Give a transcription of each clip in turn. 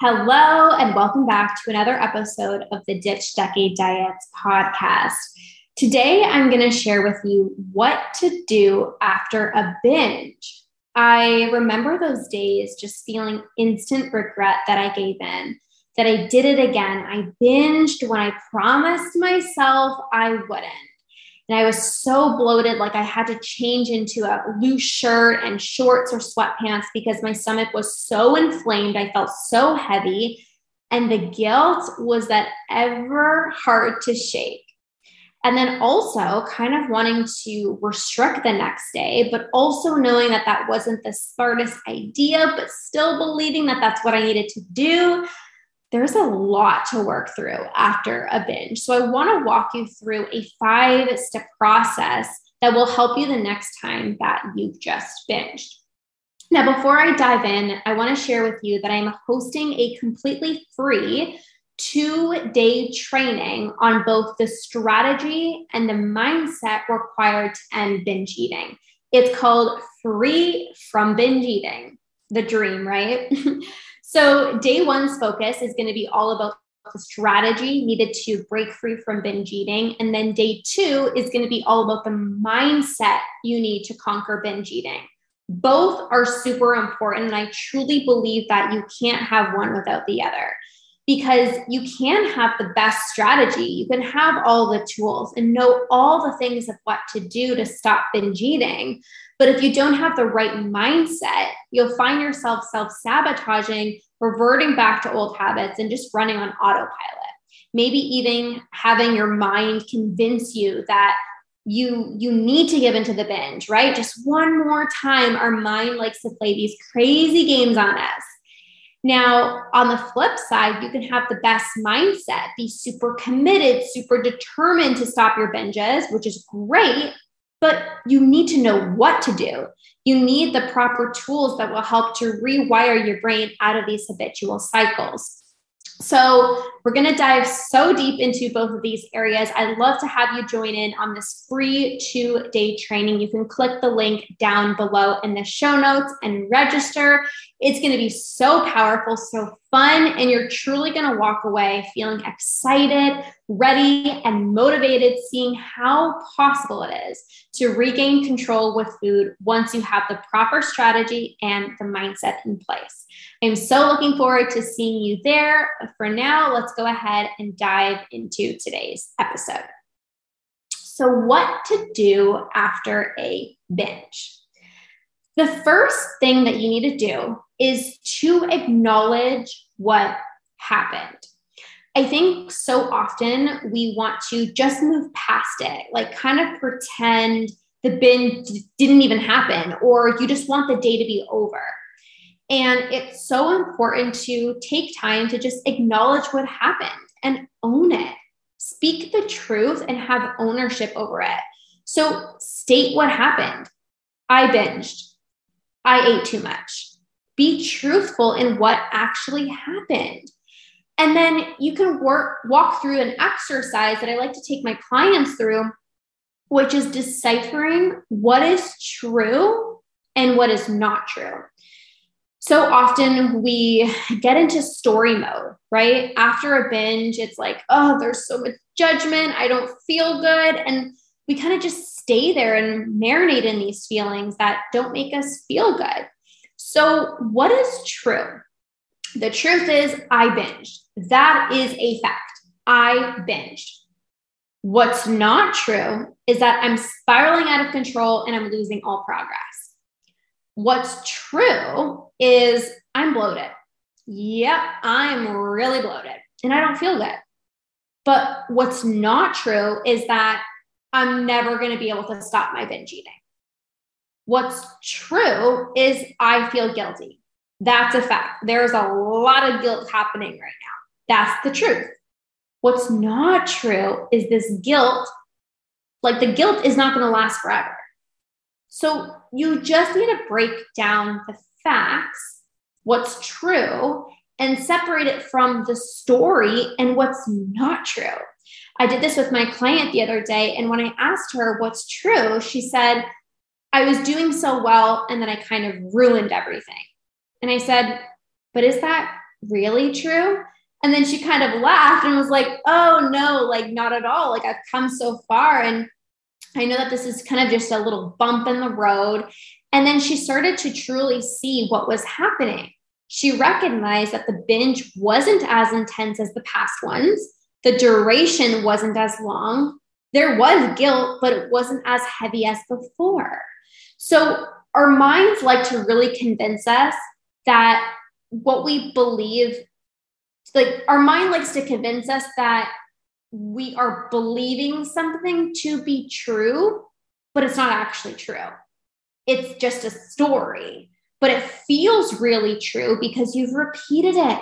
Hello, and welcome back to another episode of the Ditch Decade Diets podcast. Today, I'm going to share with you what to do after a binge. I remember those days just feeling instant regret that I gave in, that I did it again. I binged when I promised myself I wouldn't. And I was so bloated, like I had to change into a loose shirt and shorts or sweatpants because my stomach was so inflamed. I felt so heavy. And the guilt was that ever hard to shake. And then also kind of wanting to restrict the next day, but also knowing that that wasn't the smartest idea, but still believing that that's what I needed to do there's a lot to work through after a binge. So I want to walk you through a five step process that will help you the next time that you've just binged. Now, before I dive in, I want to share with you that I'm hosting a completely free two day training on both the strategy and the mindset required to end binge eating. It's called Free from Binge Eating, the dream, right? So, day one's focus is going to be all about the strategy needed to break free from binge eating. And then day two is going to be all about the mindset you need to conquer binge eating. Both are super important. And I truly believe that you can't have one without the other because you can have the best strategy. You can have all the tools and know all the things of what to do to stop binge eating. But if you don't have the right mindset, you'll find yourself self sabotaging, reverting back to old habits, and just running on autopilot. Maybe even having your mind convince you that you you need to give into the binge right just one more time our mind likes to play these crazy games on us now on the flip side you can have the best mindset be super committed super determined to stop your binges which is great but you need to know what to do. You need the proper tools that will help to rewire your brain out of these habitual cycles. So, we're going to dive so deep into both of these areas. I'd love to have you join in on this free two day training. You can click the link down below in the show notes and register. It's going to be so powerful, so fun, and you're truly going to walk away feeling excited, ready, and motivated, seeing how possible it is to regain control with food once you have the proper strategy and the mindset in place. I'm so looking forward to seeing you there. For now, let's go ahead and dive into today's episode. So, what to do after a binge? The first thing that you need to do is to acknowledge what happened. I think so often we want to just move past it, like kind of pretend the binge didn't even happen, or you just want the day to be over. And it's so important to take time to just acknowledge what happened and own it. Speak the truth and have ownership over it. So state what happened. I binged. I ate too much. Be truthful in what actually happened. And then you can work walk through an exercise that I like to take my clients through, which is deciphering what is true and what is not true. So often we get into story mode, right? After a binge, it's like, oh, there's so much judgment. I don't feel good. And we kind of just stay there and marinate in these feelings that don't make us feel good. So, what is true? The truth is, I binged. That is a fact. I binged. What's not true is that I'm spiraling out of control and I'm losing all progress. What's true is I'm bloated. Yep, I'm really bloated and I don't feel good. But what's not true is that I'm never going to be able to stop my binge eating. What's true is I feel guilty. That's a fact. There's a lot of guilt happening right now. That's the truth. What's not true is this guilt, like the guilt is not going to last forever. So you just need to break down the facts, what's true, and separate it from the story and what's not true. I did this with my client the other day. And when I asked her what's true, she said, I was doing so well and then I kind of ruined everything. And I said, But is that really true? And then she kind of laughed and was like, Oh, no, like not at all. Like I've come so far. And I know that this is kind of just a little bump in the road. And then she started to truly see what was happening. She recognized that the binge wasn't as intense as the past ones, the duration wasn't as long. There was guilt, but it wasn't as heavy as before. So our minds like to really convince us that what we believe, like our mind likes to convince us that we are believing something to be true, but it's not actually true. It's just a story, but it feels really true because you've repeated it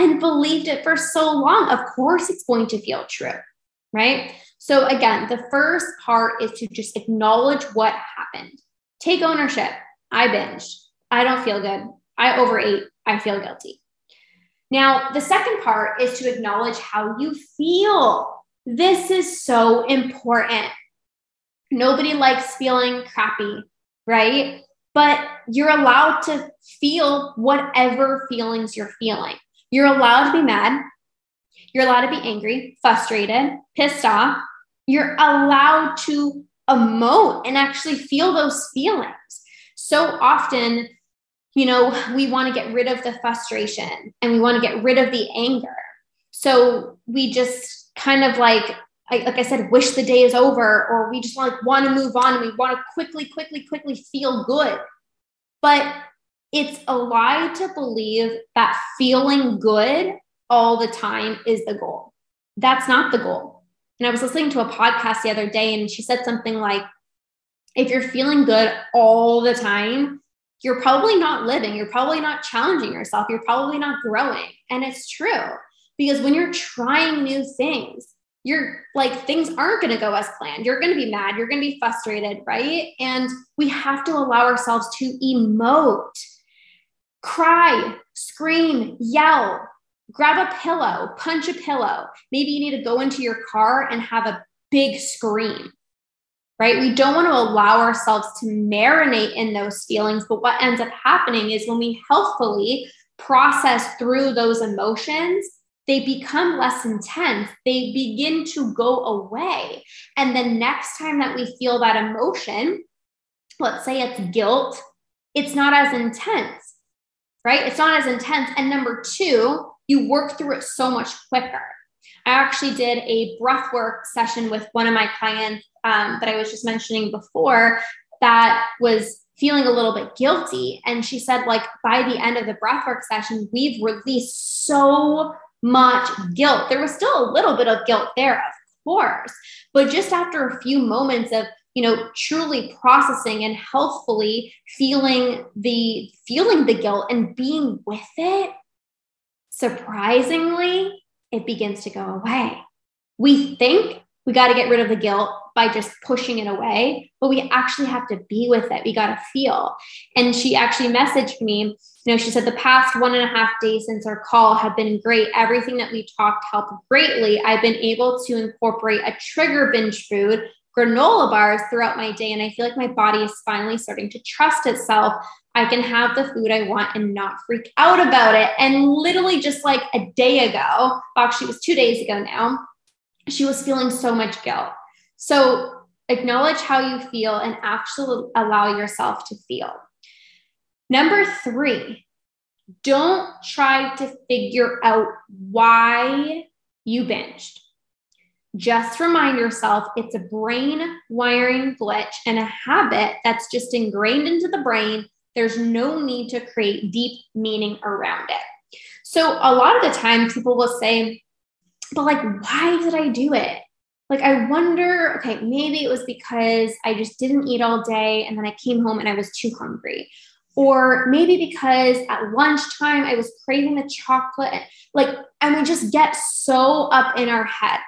and believed it for so long. Of course, it's going to feel true, right? So, again, the first part is to just acknowledge what happened. Take ownership. I binged. I don't feel good. I overate. I feel guilty. Now, the second part is to acknowledge how you feel. This is so important. Nobody likes feeling crappy, right? But you're allowed to feel whatever feelings you're feeling. You're allowed to be mad. You're allowed to be angry, frustrated, pissed off. You're allowed to emote and actually feel those feelings. So often, you know, we want to get rid of the frustration and we want to get rid of the anger. So we just kind of like, like I said, wish the day is over, or we just like want to move on and we want to quickly, quickly, quickly feel good. But it's a lie to believe that feeling good all the time is the goal. That's not the goal. And I was listening to a podcast the other day, and she said something like, if you're feeling good all the time, you're probably not living. You're probably not challenging yourself. You're probably not growing. And it's true because when you're trying new things, you're like things aren't going to go as planned. You're going to be mad. You're going to be frustrated, right? And we have to allow ourselves to emote cry, scream, yell, grab a pillow, punch a pillow. Maybe you need to go into your car and have a big scream, right? We don't want to allow ourselves to marinate in those feelings. But what ends up happening is when we healthfully process through those emotions, they become less intense. They begin to go away. And the next time that we feel that emotion, let's say it's guilt, it's not as intense right? It's not as intense. And number two, you work through it so much quicker. I actually did a breath work session with one of my clients um, that I was just mentioning before that was feeling a little bit guilty. And she said, like, by the end of the breathwork session, we've released so much guilt. There was still a little bit of guilt there, of course, but just after a few moments of you know truly processing and healthfully feeling the feeling the guilt and being with it surprisingly it begins to go away. We think we got to get rid of the guilt by just pushing it away but we actually have to be with it. We got to feel. And she actually messaged me you know she said the past one and a half days since our call have been great. Everything that we talked helped greatly. I've been able to incorporate a trigger binge food granola bars throughout my day. And I feel like my body is finally starting to trust itself. I can have the food I want and not freak out about it. And literally, just like a day ago, actually, it was two days ago now, she was feeling so much guilt. So, acknowledge how you feel and actually allow yourself to feel. Number three, don't try to figure out why you binged just remind yourself it's a brain wiring glitch and a habit that's just ingrained into the brain. There's no need to create deep meaning around it. So a lot of the time people will say, but like, why did I do it? Like, I wonder, okay, maybe it was because I just didn't eat all day and then I came home and I was too hungry. Or maybe because at lunchtime I was craving the chocolate. Like, and we just get so up in our head.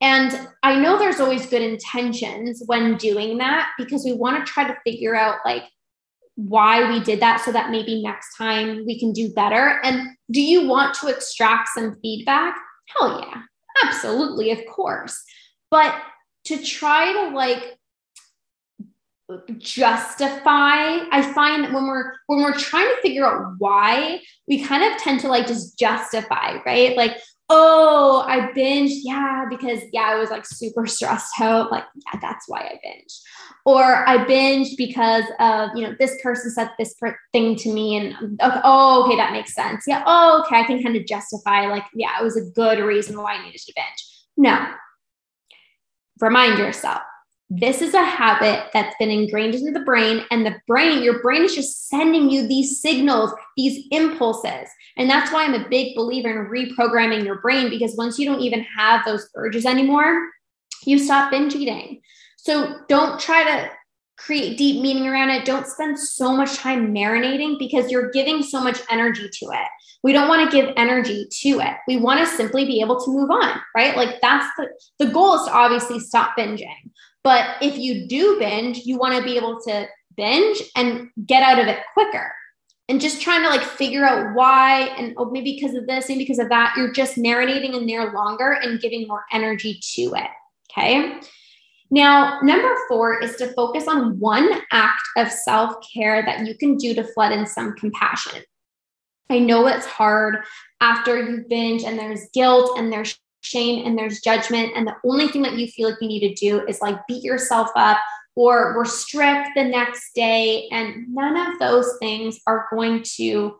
And I know there's always good intentions when doing that because we want to try to figure out like why we did that so that maybe next time we can do better. And do you want to extract some feedback? Hell yeah, absolutely, of course. But to try to like justify i find that when we're when we're trying to figure out why we kind of tend to like just justify right like oh i binged. Yeah because yeah i was like super stressed out. Like yeah that's why i binged. Or i binged because of you know this person said this thing to me and um, okay, oh okay that makes sense. Yeah oh okay i can kind of justify like yeah it was a good reason why i needed to binge. No. Remind yourself this is a habit that's been ingrained into the brain and the brain your brain is just sending you these signals these impulses and that's why i'm a big believer in reprogramming your brain because once you don't even have those urges anymore you stop binge eating so don't try to create deep meaning around it don't spend so much time marinating because you're giving so much energy to it we don't want to give energy to it. We want to simply be able to move on, right? Like that's the the goal is to obviously stop binging. But if you do binge, you want to be able to binge and get out of it quicker. And just trying to like figure out why and oh maybe because of this, maybe because of that, you're just marinating in there longer and giving more energy to it. Okay. Now, number four is to focus on one act of self care that you can do to flood in some compassion. I know it's hard after you binge and there's guilt and there's shame and there's judgment. And the only thing that you feel like you need to do is like beat yourself up or restrict the next day. And none of those things are going to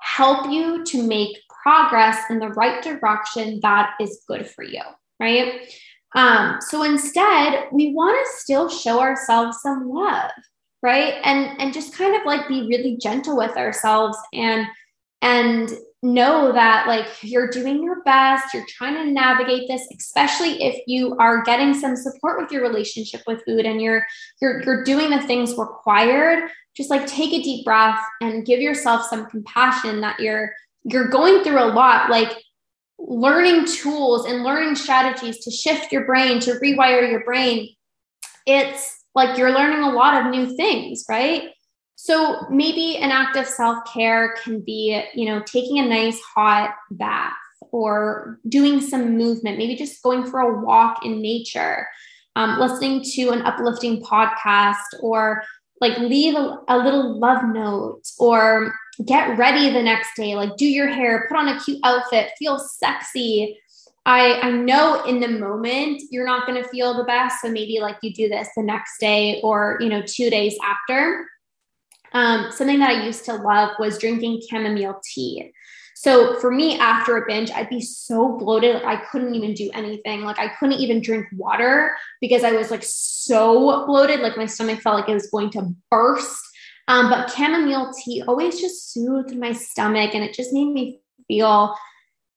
help you to make progress in the right direction that is good for you, right? Um, so instead, we want to still show ourselves some love, right? And and just kind of like be really gentle with ourselves and and know that like you're doing your best you're trying to navigate this especially if you are getting some support with your relationship with food and you're you're you're doing the things required just like take a deep breath and give yourself some compassion that you're you're going through a lot like learning tools and learning strategies to shift your brain to rewire your brain. It's like you're learning a lot of new things right so maybe an act of self-care can be, you know, taking a nice hot bath or doing some movement, maybe just going for a walk in nature, um, listening to an uplifting podcast, or like leave a, a little love note, or get ready the next day, like do your hair, put on a cute outfit, feel sexy. I, I know in the moment you're not going to feel the best. So maybe like you do this the next day or, you know, two days after. Um, something that I used to love was drinking chamomile tea. So for me, after a binge, I'd be so bloated. I couldn't even do anything. Like I couldn't even drink water because I was like so bloated. Like my stomach felt like it was going to burst. Um, but chamomile tea always just soothed my stomach and it just made me feel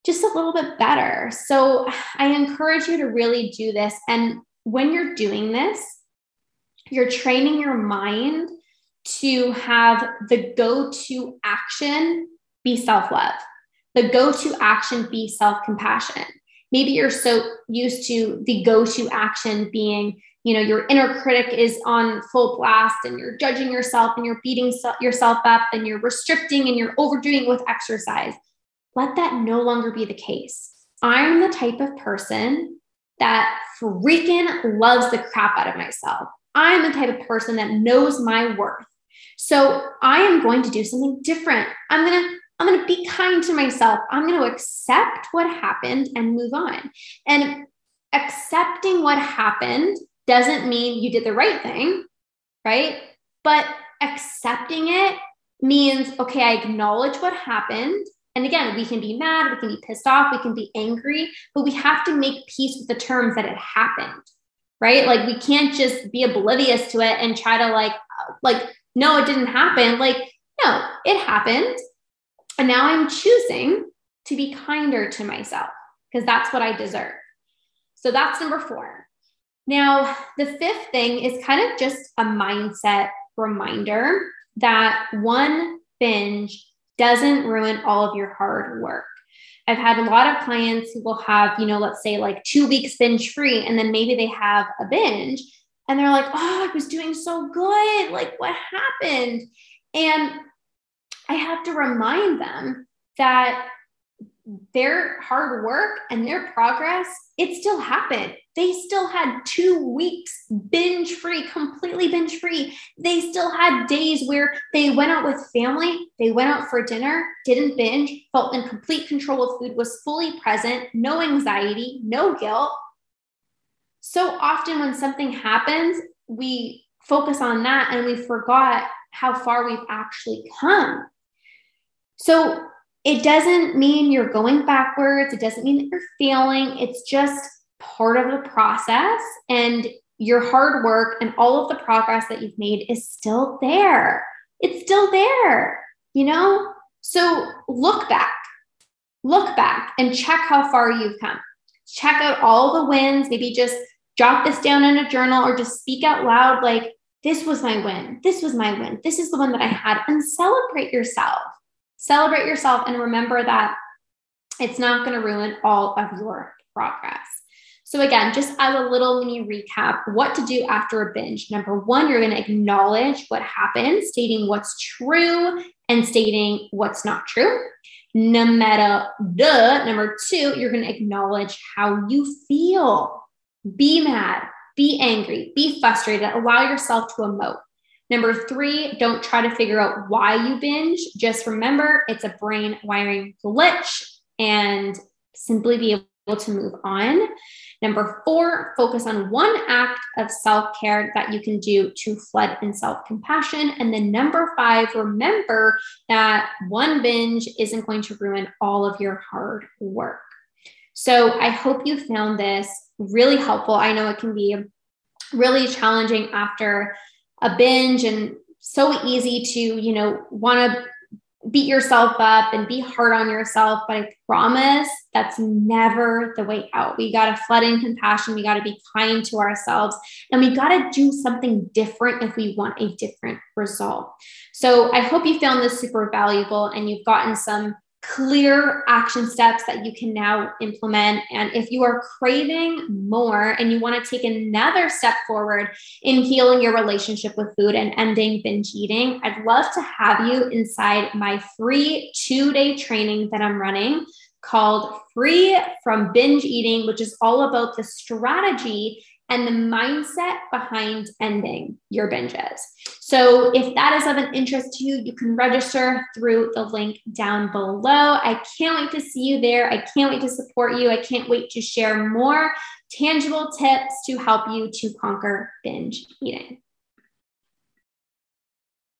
just a little bit better. So I encourage you to really do this. And when you're doing this, you're training your mind to have the go to action be self love, the go to action be self compassion. Maybe you're so used to the go to action being, you know, your inner critic is on full blast and you're judging yourself and you're beating yourself up and you're restricting and you're overdoing with exercise. Let that no longer be the case. I'm the type of person that freaking loves the crap out of myself. I'm the type of person that knows my worth. So I am going to do something different. I'm going to I'm going to be kind to myself. I'm going to accept what happened and move on. And accepting what happened doesn't mean you did the right thing, right? But accepting it means, okay, I acknowledge what happened. And again, we can be mad, we can be pissed off, we can be angry, but we have to make peace with the terms that it happened, right? Like we can't just be oblivious to it and try to like, uh, like no, it didn't happen. Like, no, it happened. And now I'm choosing to be kinder to myself because that's what I deserve. So that's number four. Now, the fifth thing is kind of just a mindset reminder that one binge doesn't ruin all of your hard work. I've had a lot of clients who will have, you know, let's say like two weeks binge free, and then maybe they have a binge and they're like, oh, I was doing so good. Like, what happened? And I have to remind them that their hard work and their progress, it still happened. They still had two weeks binge free, completely binge free. They still had days where they went out with family, they went out for dinner, didn't binge, felt in complete control of food, was fully present, no anxiety, no guilt. So often when something happens, we focus on that and we forgot how far we've actually come. So it doesn't mean you're going backwards. It doesn't mean that you're failing. It's just part of the process. And your hard work and all of the progress that you've made is still there. It's still there, you know? So look back, look back and check how far you've come. Check out all the wins. Maybe just jot this down in a journal or just speak out loud like, this was my win. This was my win. This is the one that I had. And celebrate yourself celebrate yourself and remember that it's not going to ruin all of your progress. So, again, just as a little mini recap, what to do after a binge. Number one, you're going to acknowledge what happened, stating what's true and stating what's not true. No matter the number two, you're going to acknowledge how you feel. Be mad, be angry, be frustrated, allow yourself to emote. Number three, don't try to figure out why you binge. Just remember it's a brain wiring glitch and simply be able to move on. Number four, focus on one act of self care that you can do to flood in self compassion. And then number five, remember that one binge isn't going to ruin all of your hard work. So I hope you found this really helpful. I know it can be really challenging after a binge and so easy to, you know, want to beat yourself up and be hard on yourself. But I promise that's never the way out. We got to flood in compassion. We got to be kind to ourselves and we got to do something different if we want a different result. So I hope you found this super valuable and you've gotten some clear action steps that you can now implement. And if you are craving more and you want to take another step forward in healing your relationship with food and ending binge eating, I'd love to have you inside my free two day training that I'm running called Free from Binge Eating, which is all about the strategy and the mindset behind ending your binges. So, if that is of an interest to you, you can register through the link down below. I can't wait to see you there. I can't wait to support you. I can't wait to share more tangible tips to help you to conquer binge eating.